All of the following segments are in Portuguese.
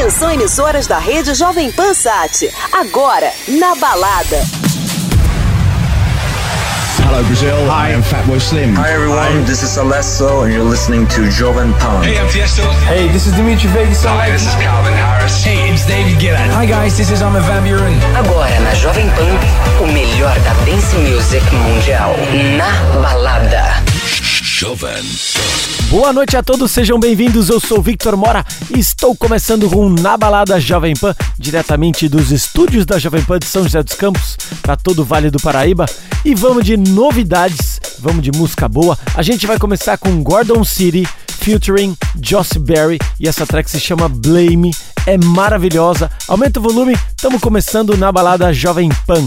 Atenção, emissoras da rede Jovem Pan Sat. Agora, na balada. Hello, Brazil. Hi, I'm Fatboy Slim. Hi, everyone. This is Alesso, and you're listening to Jovan Pan. Hey, I'm Tiesto. Hey, this is Dimitri Vegas. Hi, this is Calvin Harris. Hey, it's David Guetta. Hi, guys. This is Armin van Buren. Agora na Jovem Pan, o melhor da dance music mundial. Na balada. Jovem Boa noite a todos, sejam bem-vindos. Eu sou Victor Mora e estou começando com Na Balada Jovem Pan, diretamente dos estúdios da Jovem Pan de São José dos Campos, para todo o Vale do Paraíba. E vamos de novidades, vamos de música boa. A gente vai começar com Gordon City featuring Joss Berry e essa track se chama Blame. É maravilhosa. Aumenta o volume, estamos começando na balada Jovem Pan.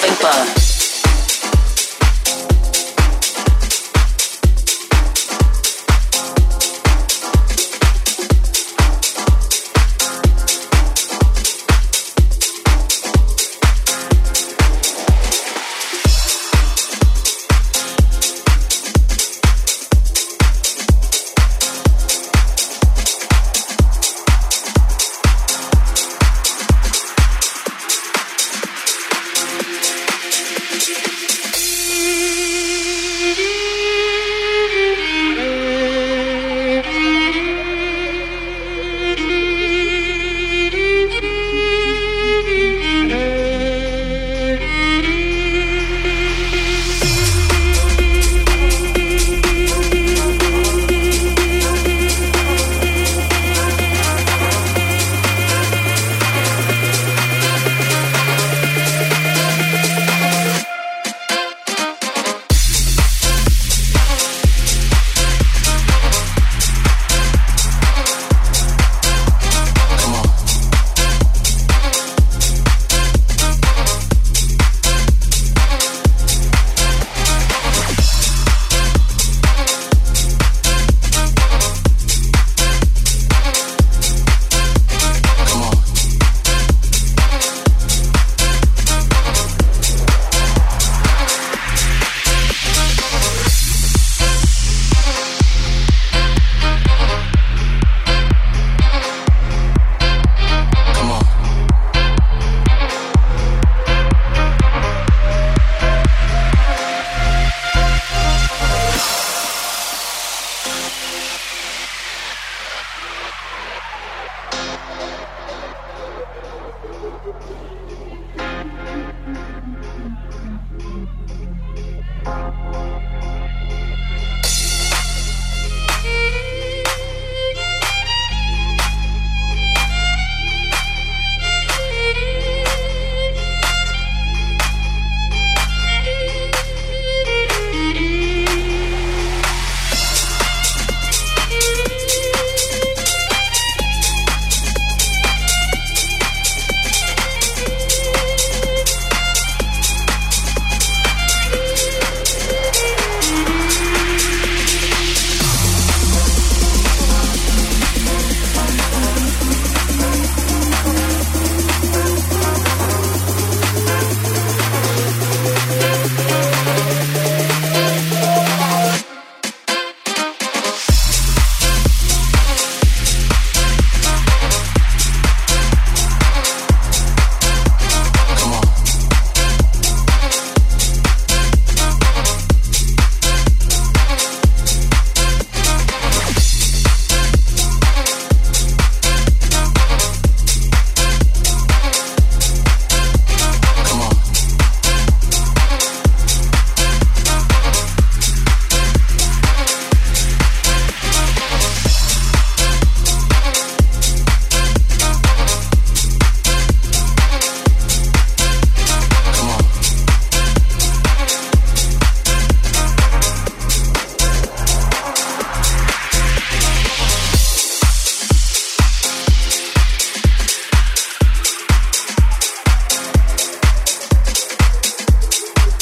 solving fun.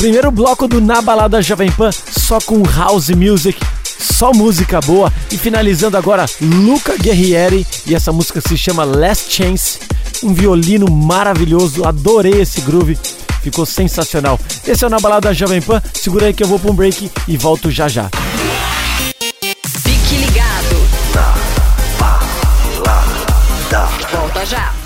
Primeiro bloco do Na Balada Jovem Pan, só com house music, só música boa. E finalizando agora, Luca Guerrieri, e essa música se chama Last Chance. Um violino maravilhoso, adorei esse groove, ficou sensacional. Esse é o Na Balada Jovem Pan, segura aí que eu vou para um break e volto já já. Fique ligado. Na Balada. Volta já.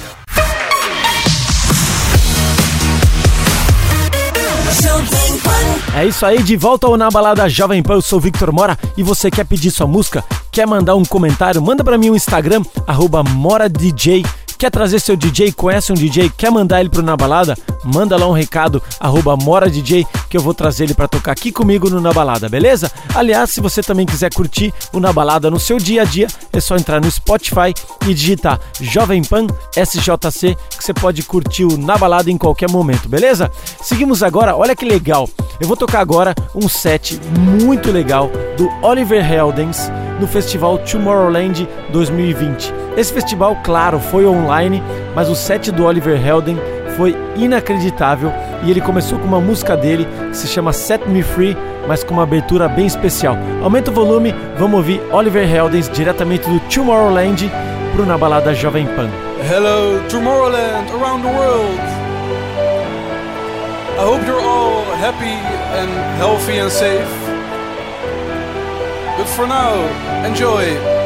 É isso aí, de volta ao Na Balada Jovem Pan, eu sou Victor Mora e você quer pedir sua música? Quer mandar um comentário? Manda para mim o Instagram, arroba MoraDJ Quer trazer seu DJ, conhece um DJ, quer mandar ele pro Na Balada? Manda lá um recado, arroba MoraDJ, que eu vou trazer ele para tocar aqui comigo no Na Balada, beleza? Aliás, se você também quiser curtir o Na Balada no seu dia a dia, é só entrar no Spotify e digitar Jovem Pan SJC, que você pode curtir o Na Balada em qualquer momento, beleza? Seguimos agora, olha que legal. Eu vou tocar agora um set muito legal do Oliver Heldens no festival Tomorrowland 2020. Esse festival, claro, foi online, mas o set do Oliver Helden foi inacreditável e ele começou com uma música dele que se chama Set Me Free, mas com uma abertura bem especial. Aumenta o volume, vamos ouvir Oliver Heldens diretamente do Tomorrowland pro Na Balada Jovem Pan. Hello Tomorrowland around the world. I hope you're all happy and healthy and safe. But for now, enjoy.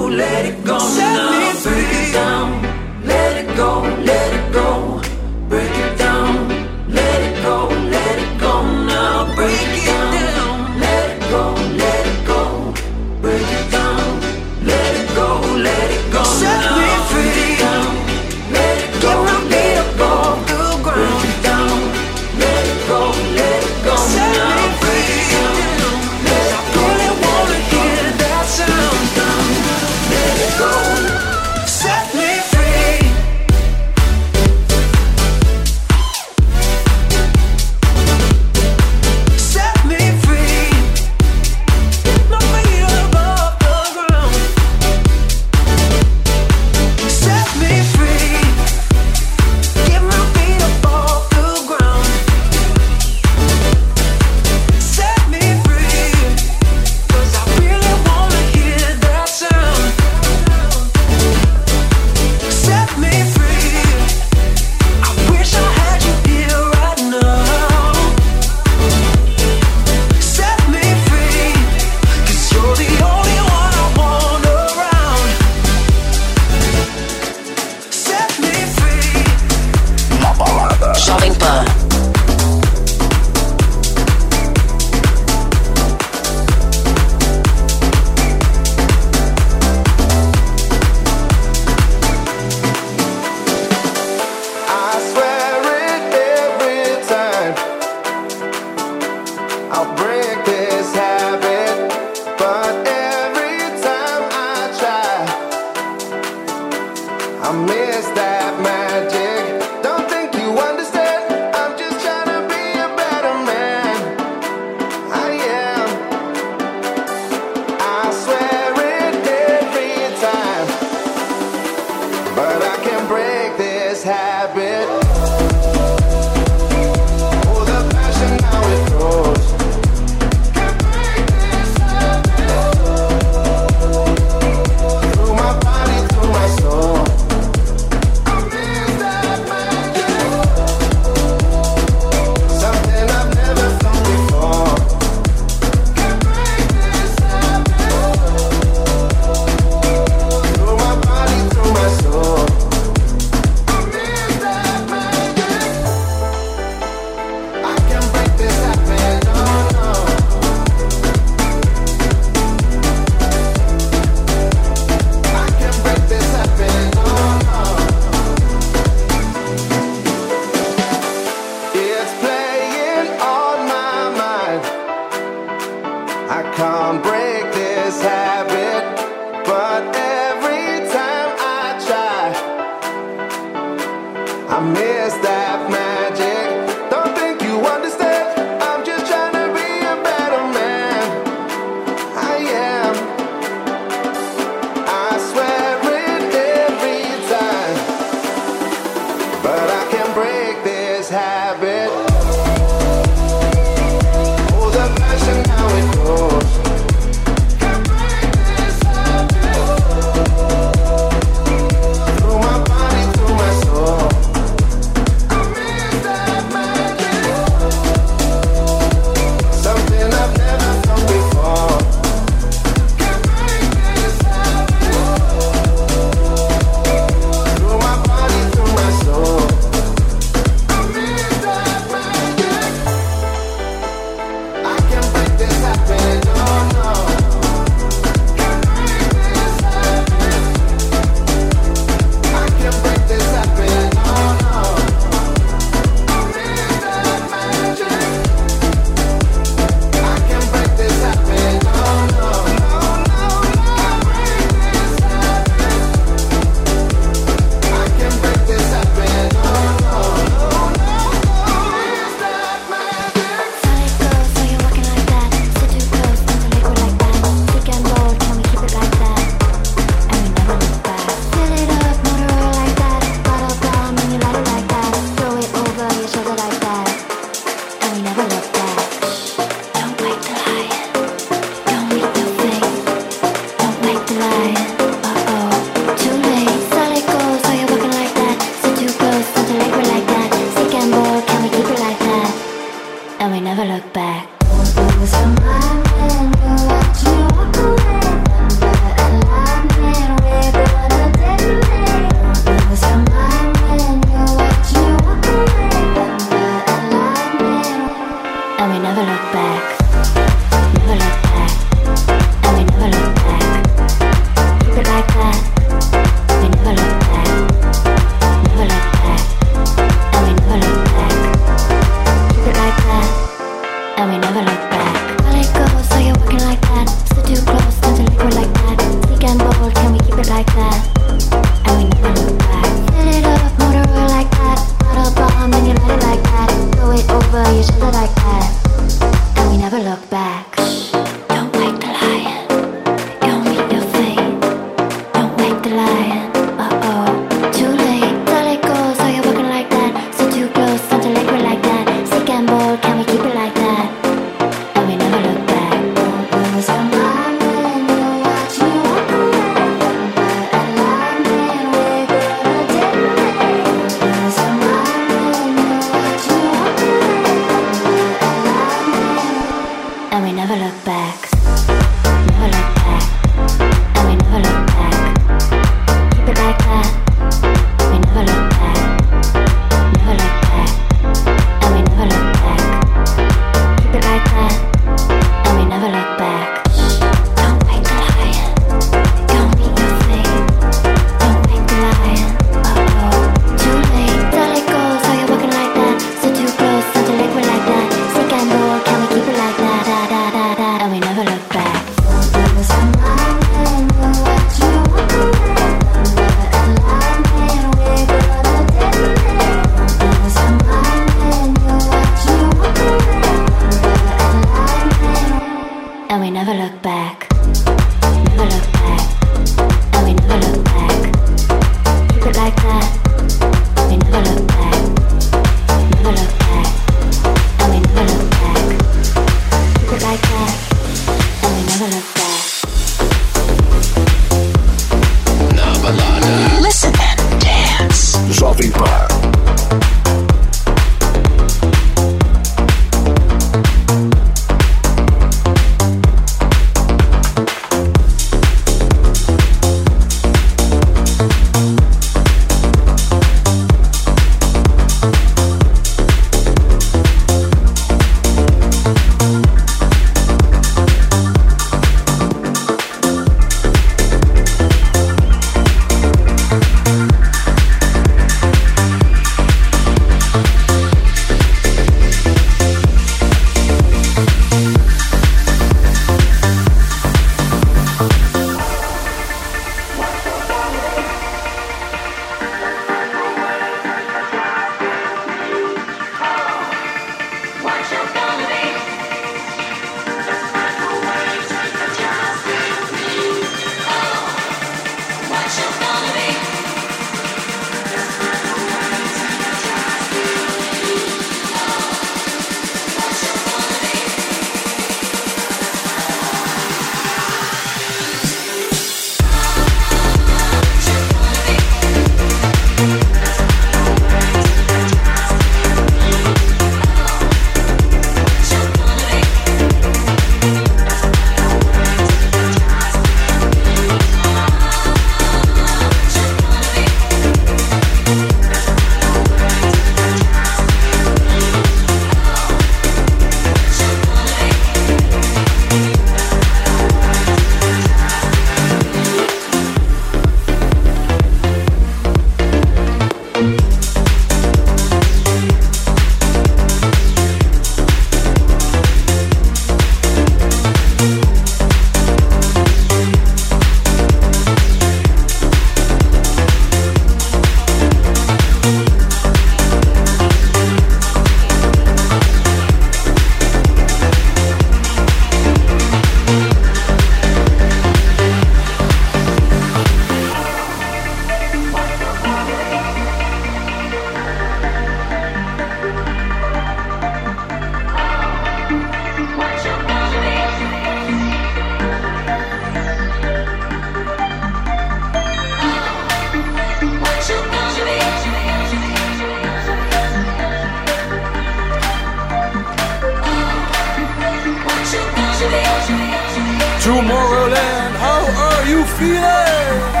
You feel it?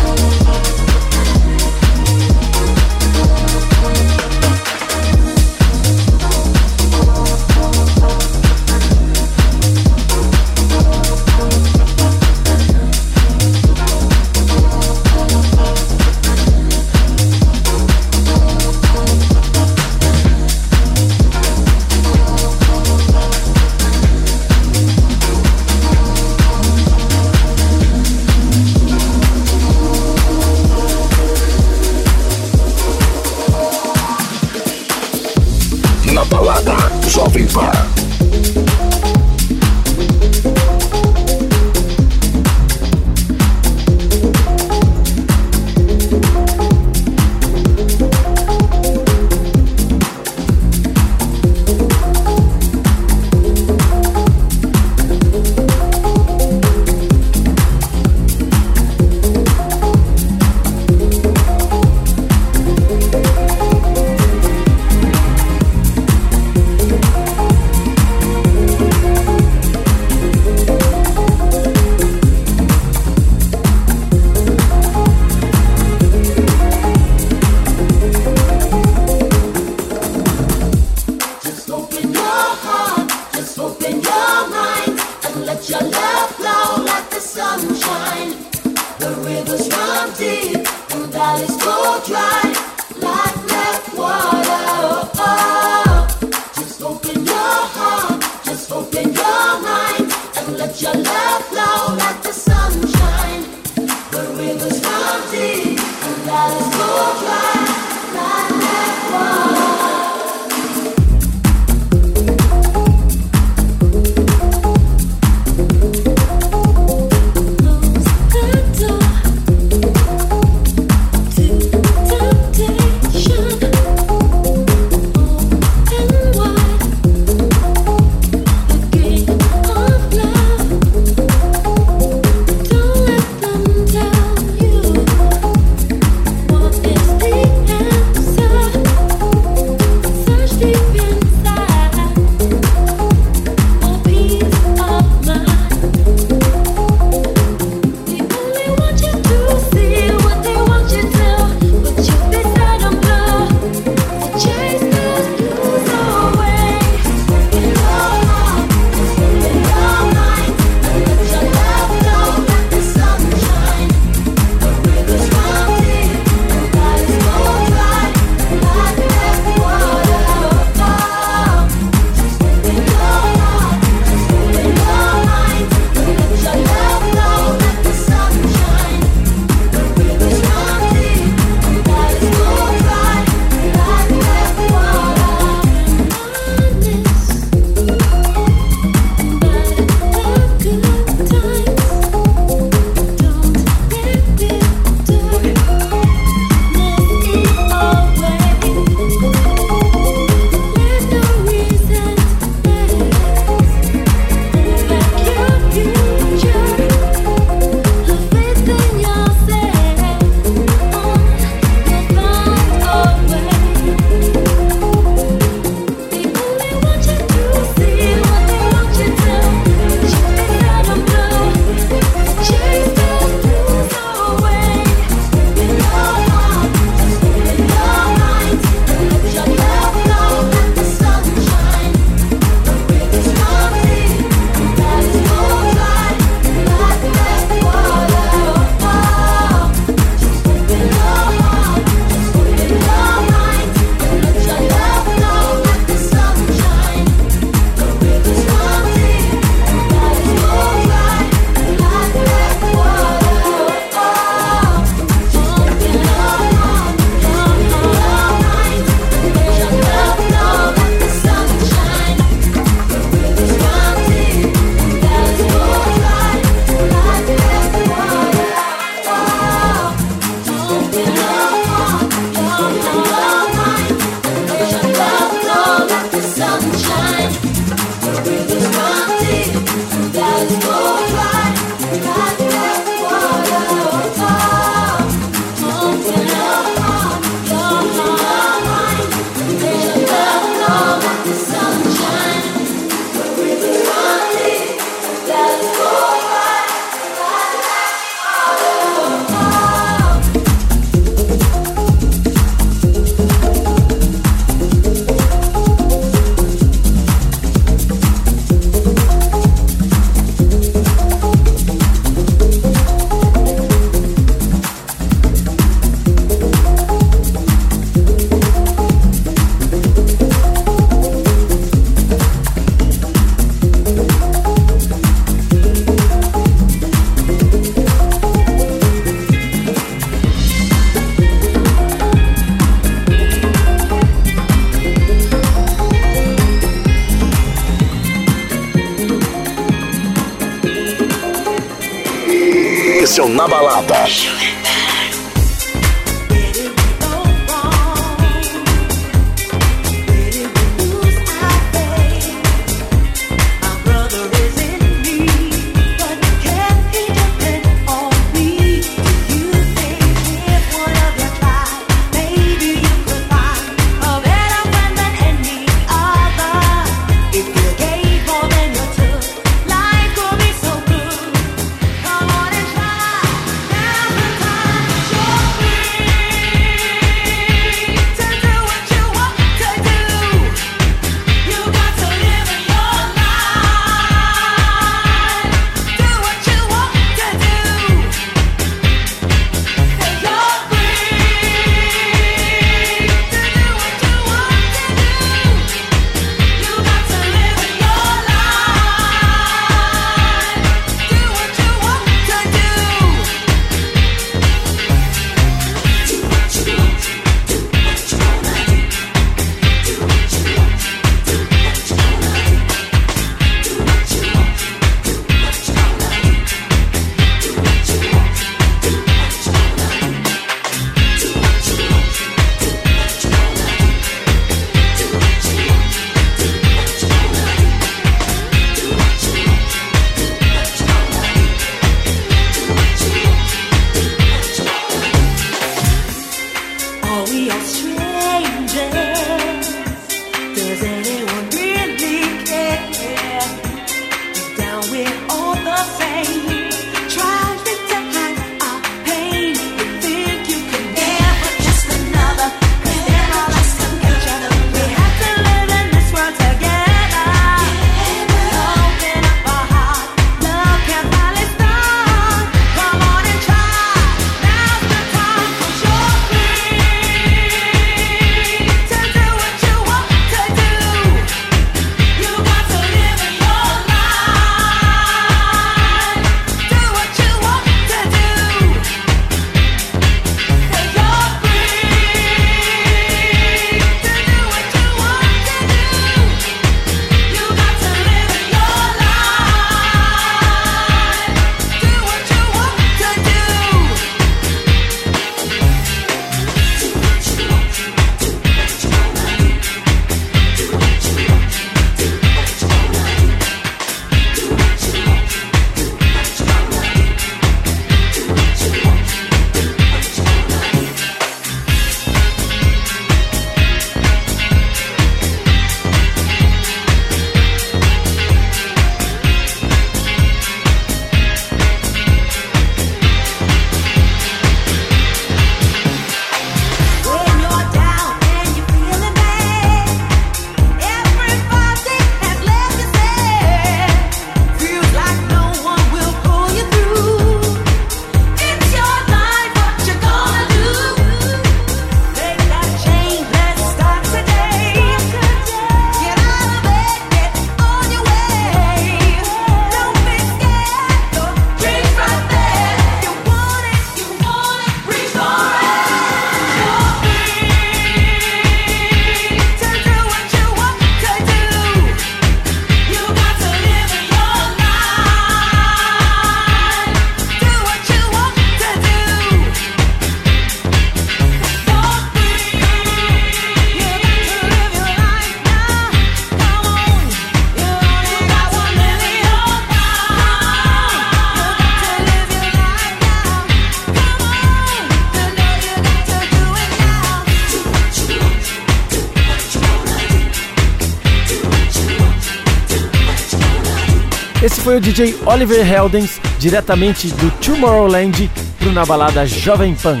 Foi o DJ Oliver Heldens, diretamente do Tomorrowland, pro Na Balada Jovem Pan.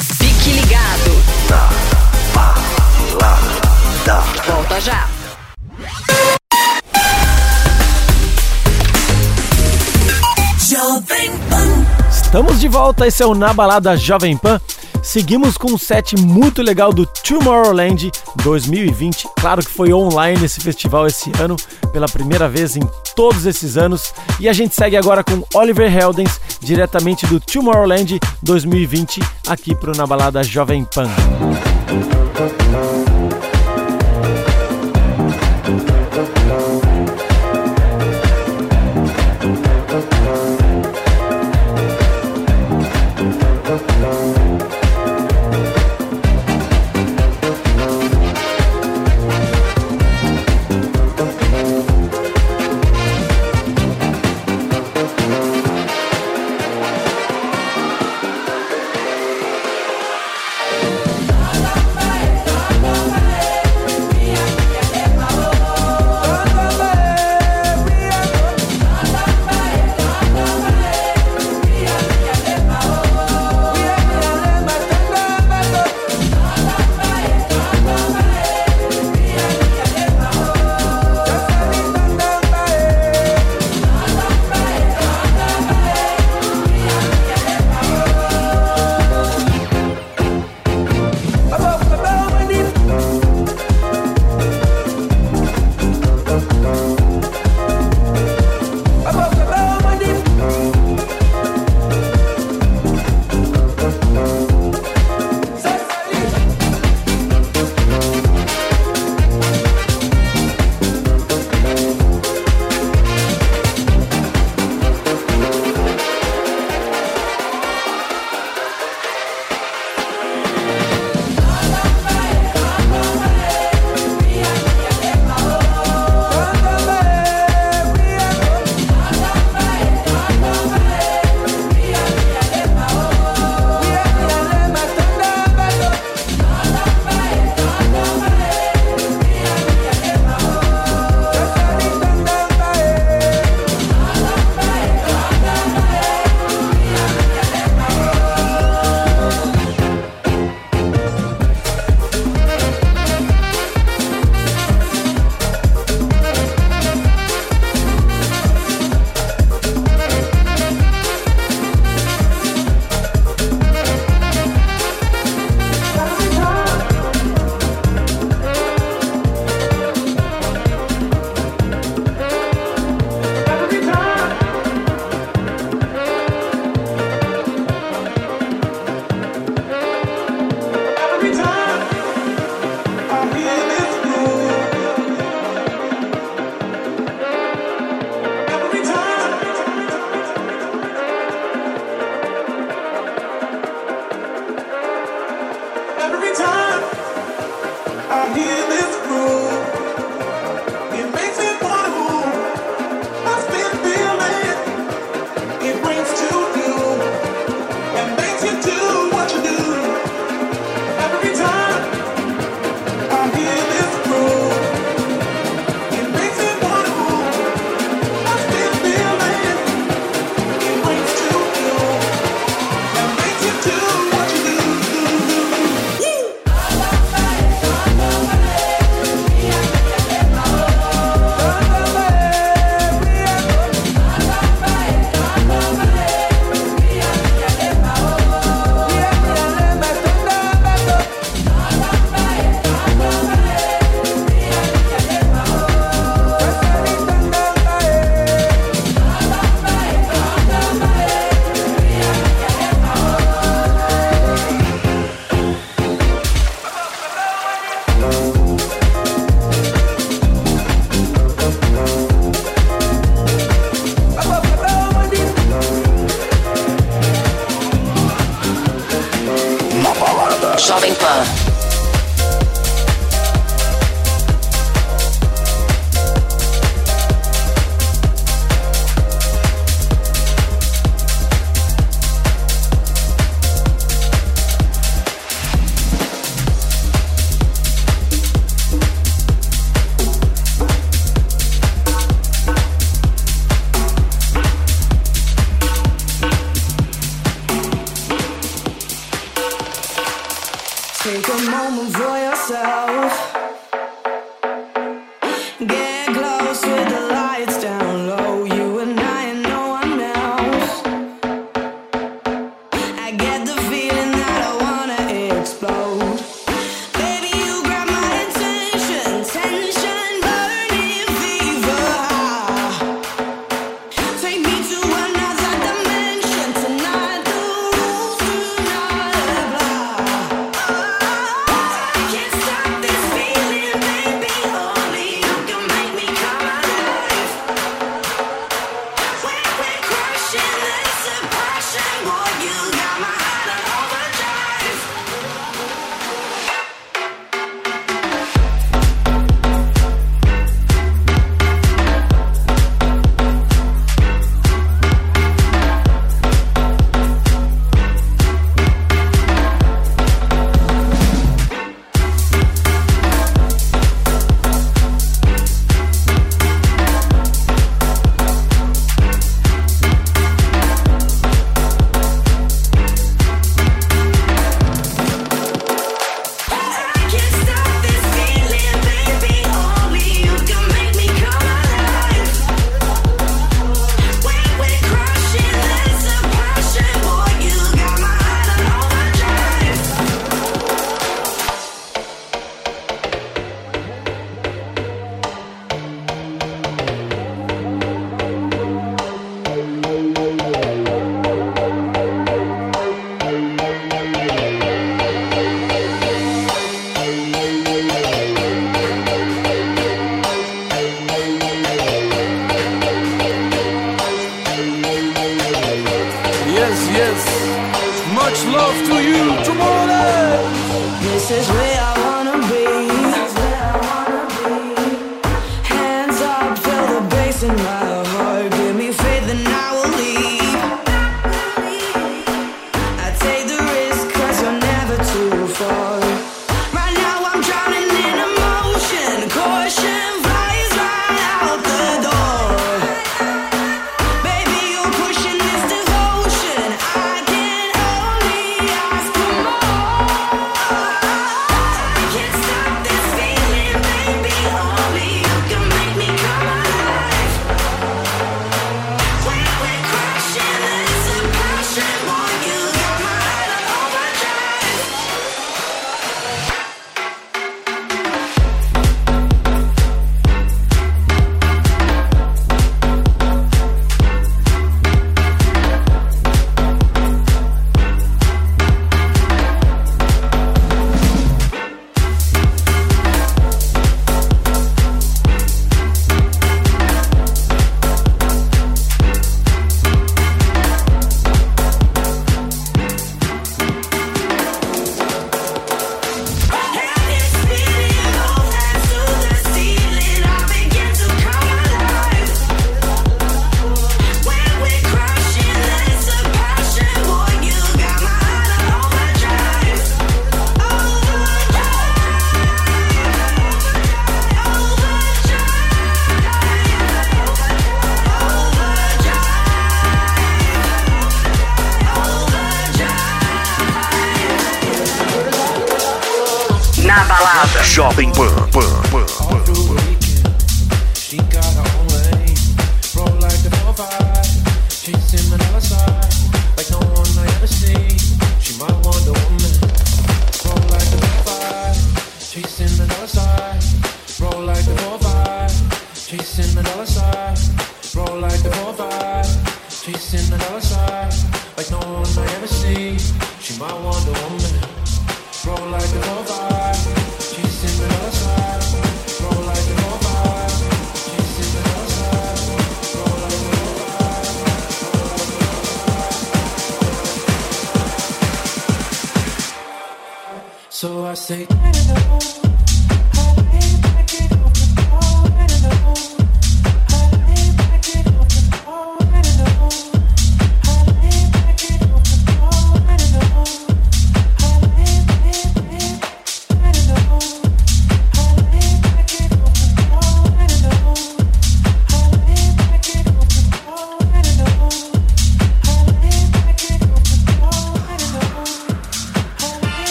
Fique ligado. Na Balada. Volta já. Estamos de volta, esse é o Na Balada Jovem Pan. Seguimos com um set muito legal do Tomorrowland 2020. Claro que foi online esse festival esse ano, pela primeira vez em todos esses anos. E a gente segue agora com Oliver Heldens, diretamente do Tomorrowland 2020, aqui pro Na Balada Jovem Pan.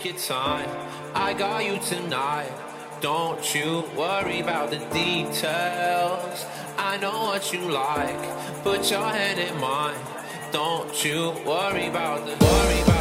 take your time. I got you tonight. Don't you worry about the details. I know what you like. Put your head in mine. Don't you worry about the worry about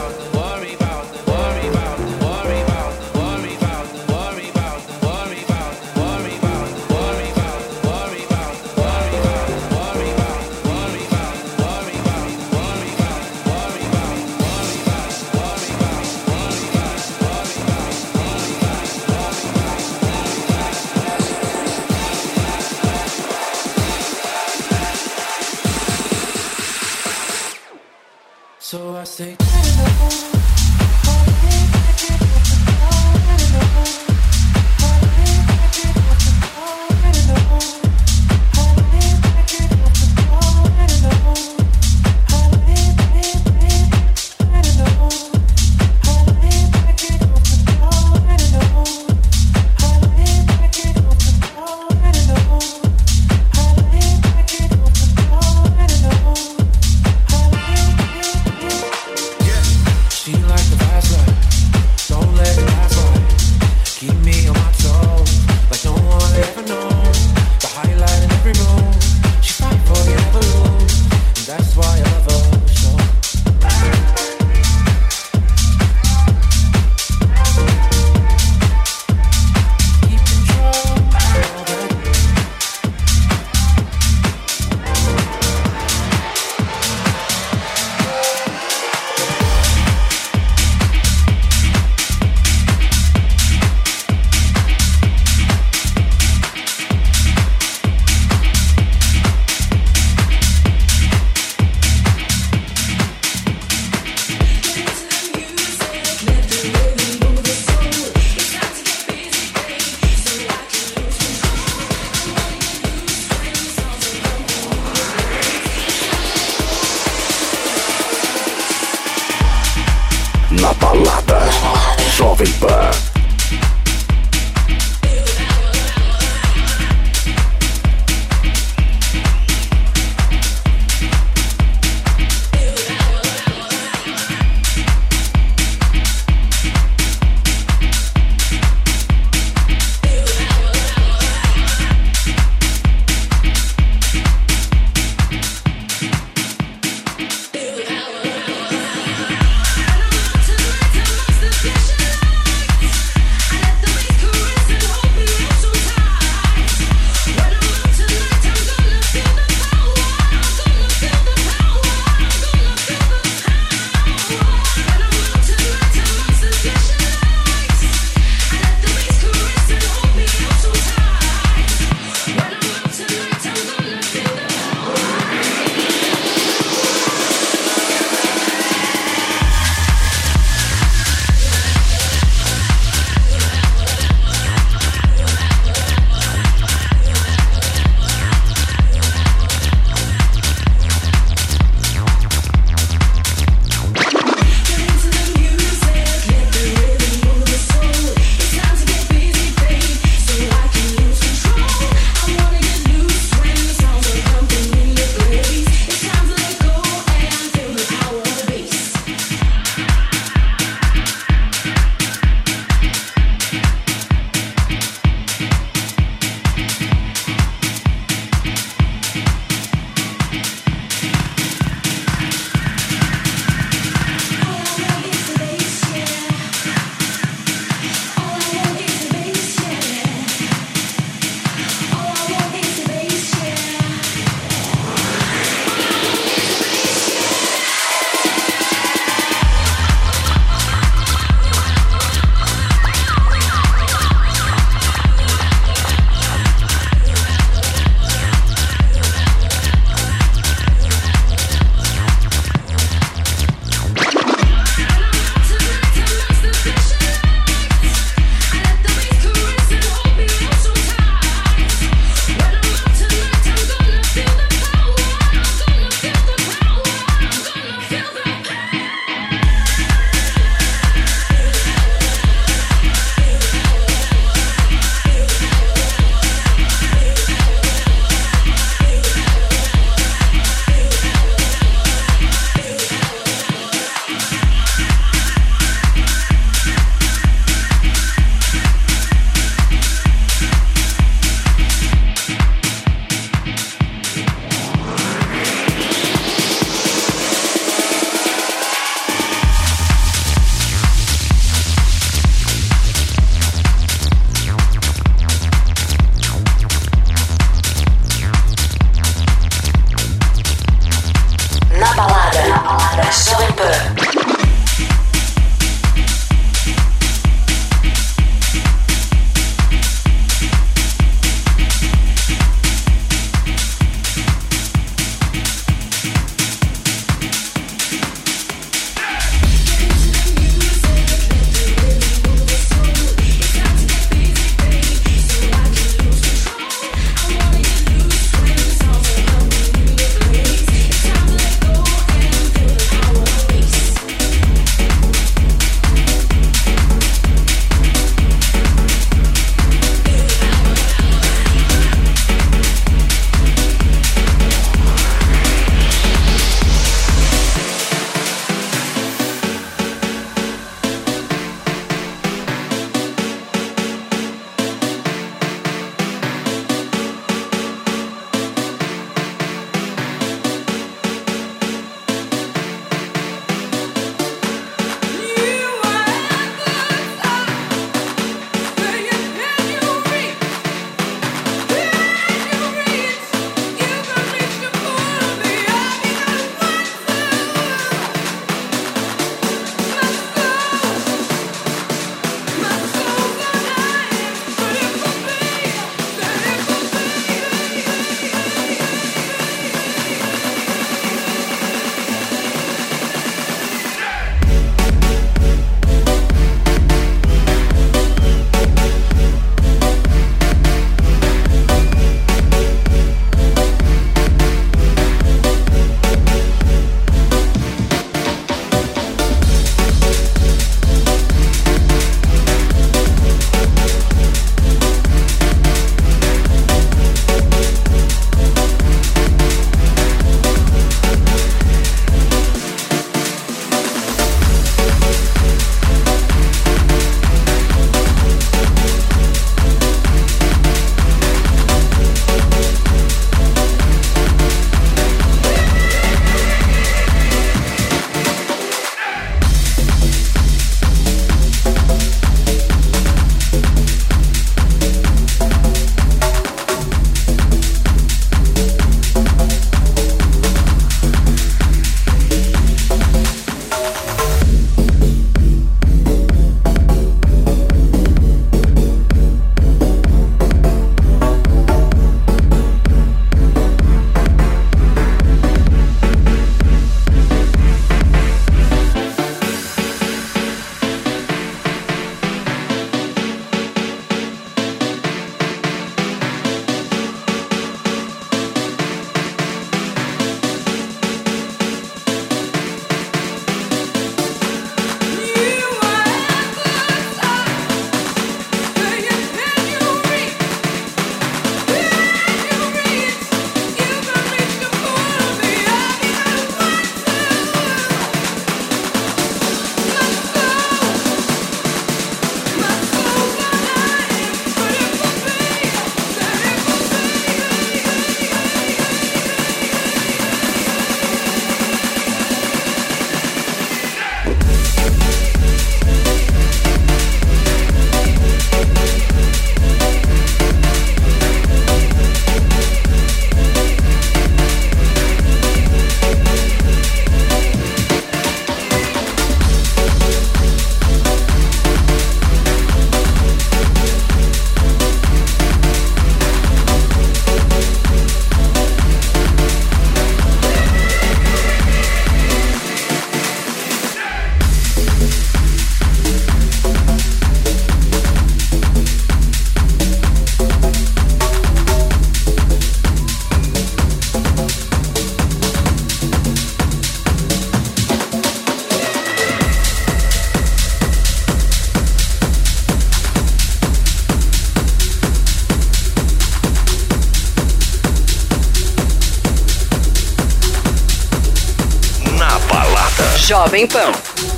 Jovem Pan.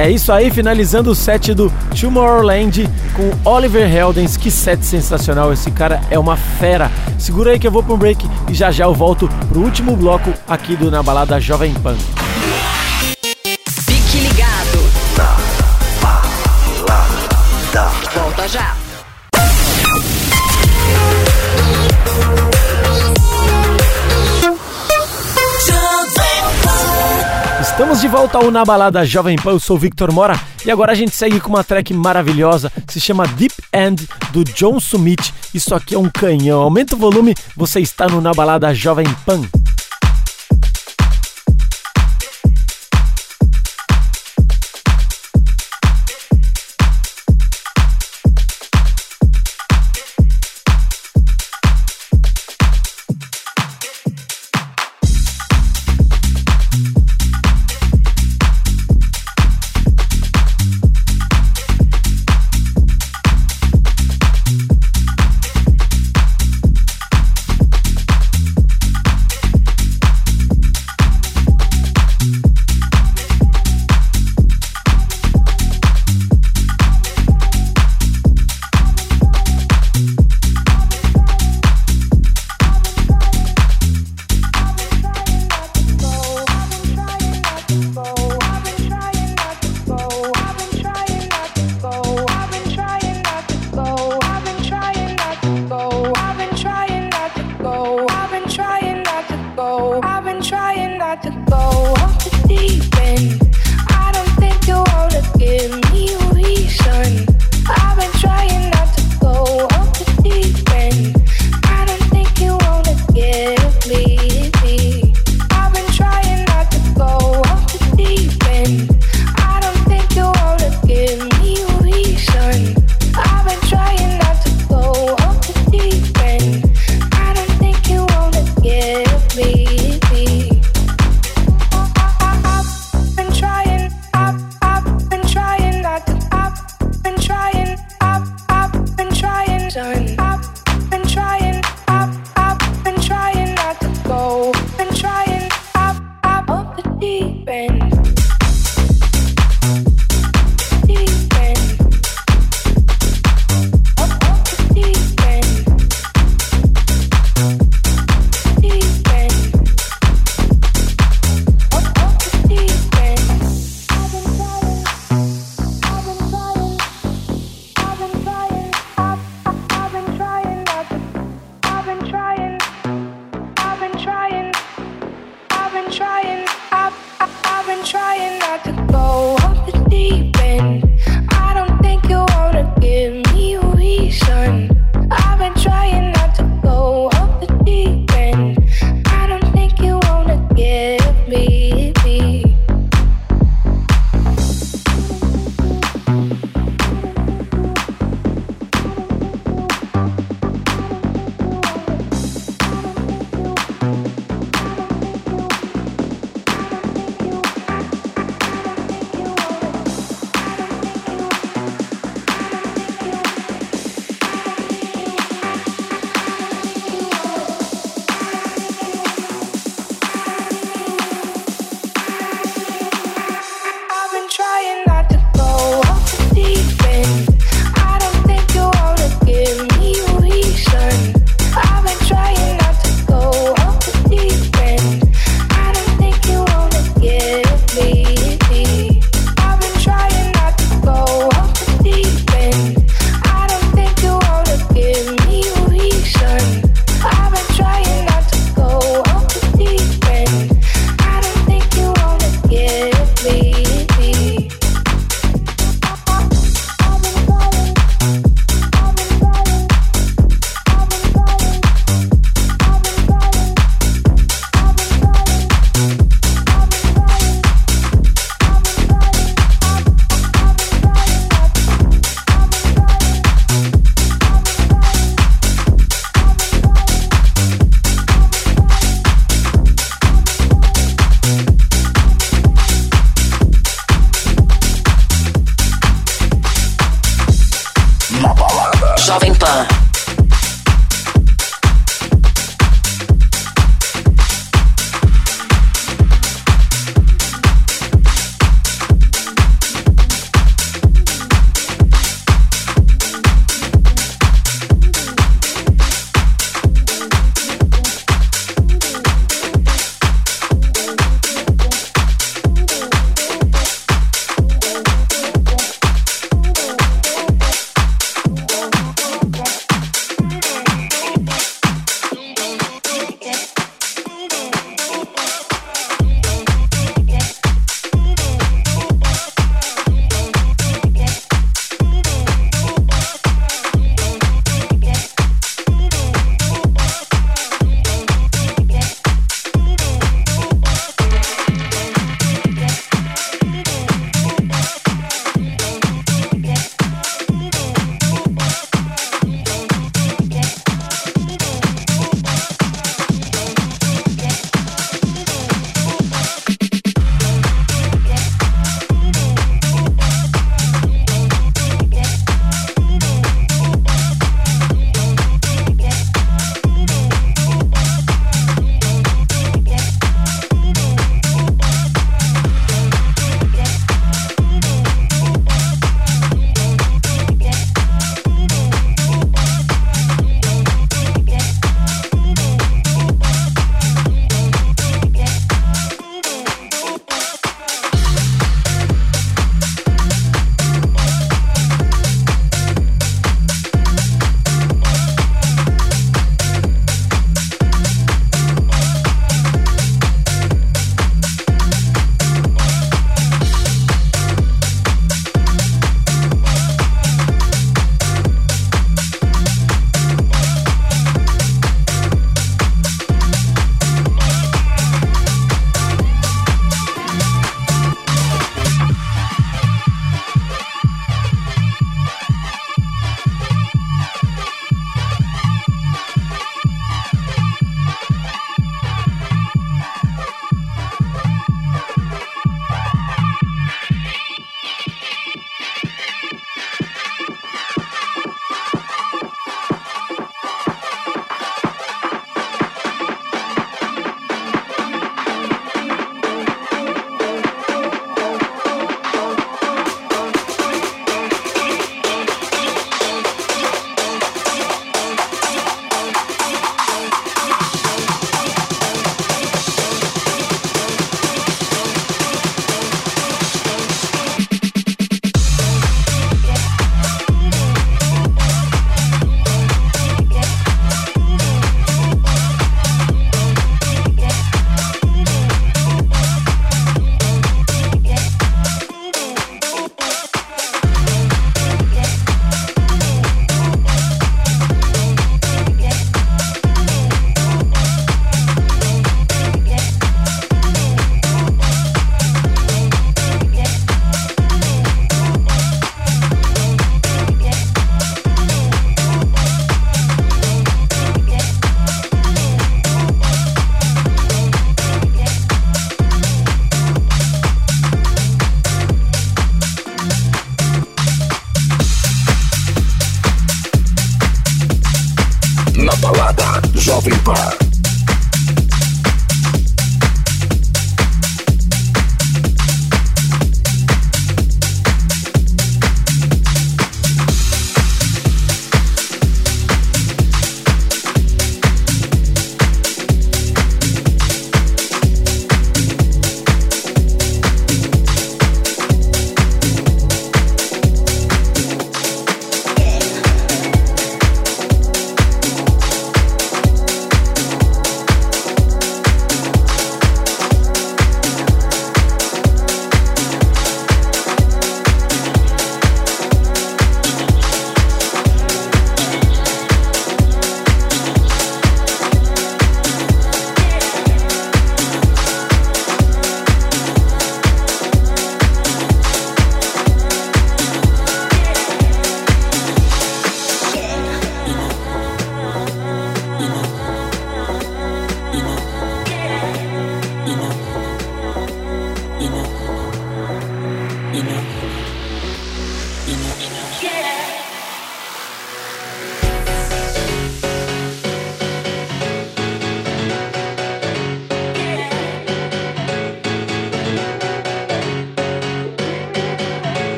É isso aí, finalizando o set do Tomorrowland com Oliver Heldens. Que set sensacional, esse cara é uma fera. Segura aí que eu vou pro break e já já eu volto pro último bloco aqui do Na Balada Jovem Pan. Estamos de volta ao Na Balada Jovem Pan, eu sou Victor Mora e agora a gente segue com uma track maravilhosa, se chama Deep End do John Summit. Isso aqui é um canhão. Aumenta o volume, você está no Na Balada Jovem Pan.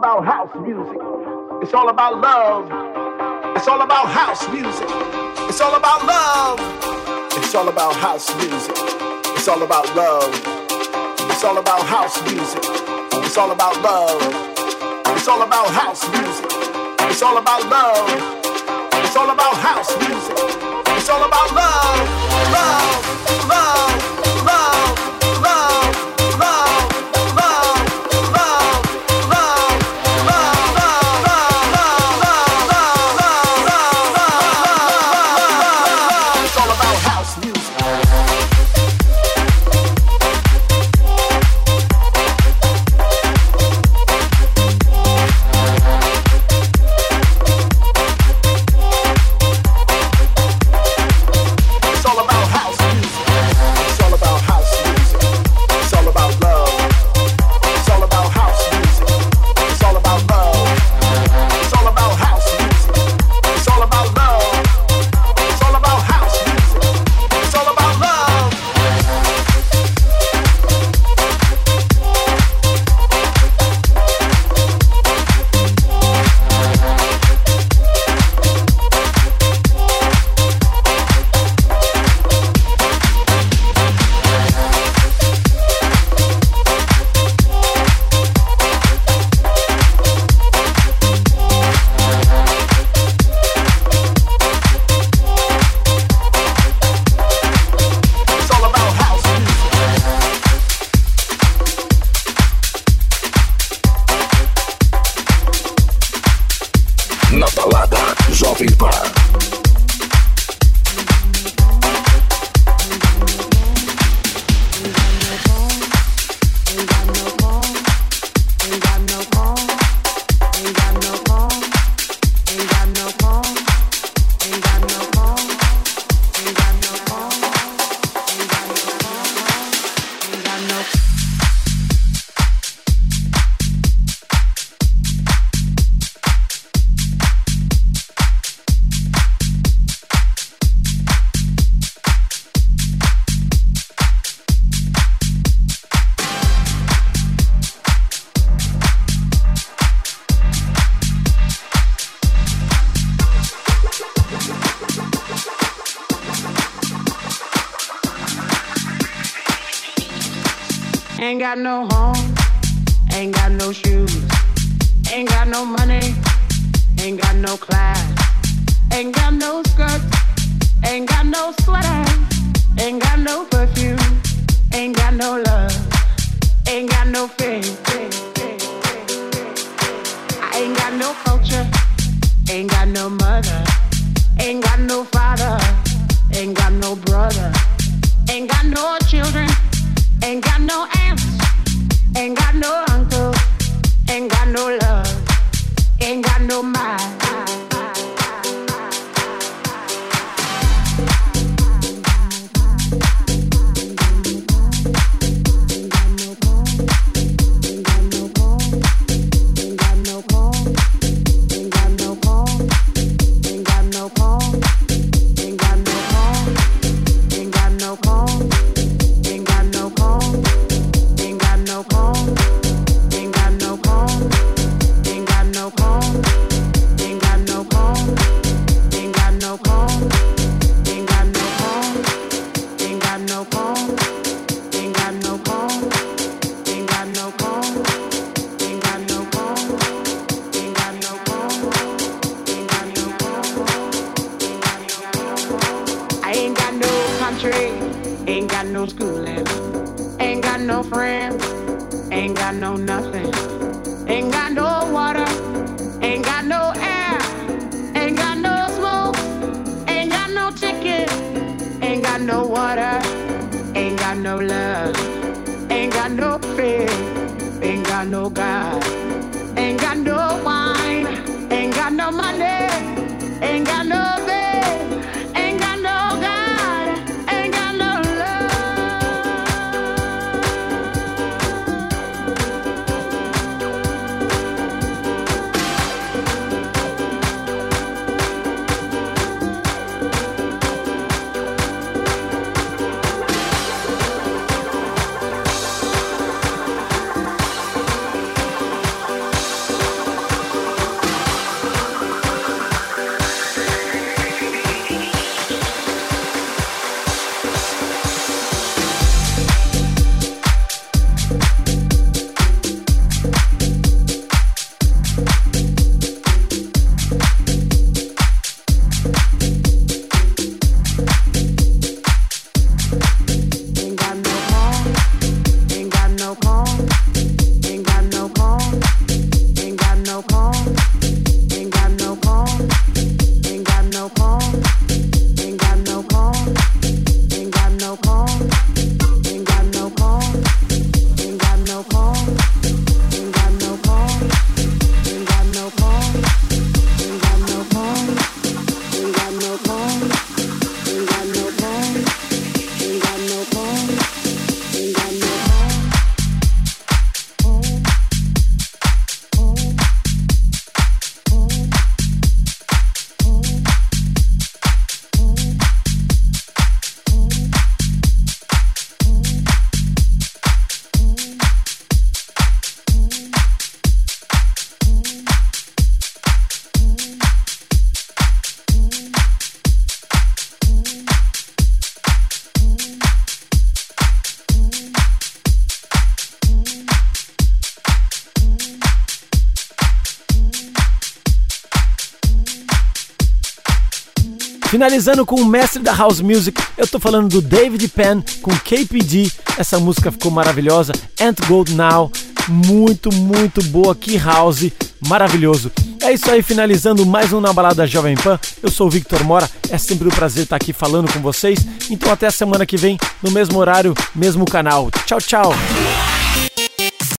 about house music. It's all about love. It's all about house music. It's all about love. It's all about house music. It's all about love. It's all about house music. It's all about love. It's all about house music. It's all about love. It's all about house music. It's all about love, love, love. Finalizando com o mestre da House Music, eu tô falando do David Penn com KPD. Essa música ficou maravilhosa. Ant Gold Now, muito, muito boa. Que house, maravilhoso. É isso aí, finalizando mais um Na Balada Jovem Pan. Eu sou o Victor Mora, é sempre um prazer estar aqui falando com vocês. Então até a semana que vem, no mesmo horário, mesmo canal. Tchau, tchau.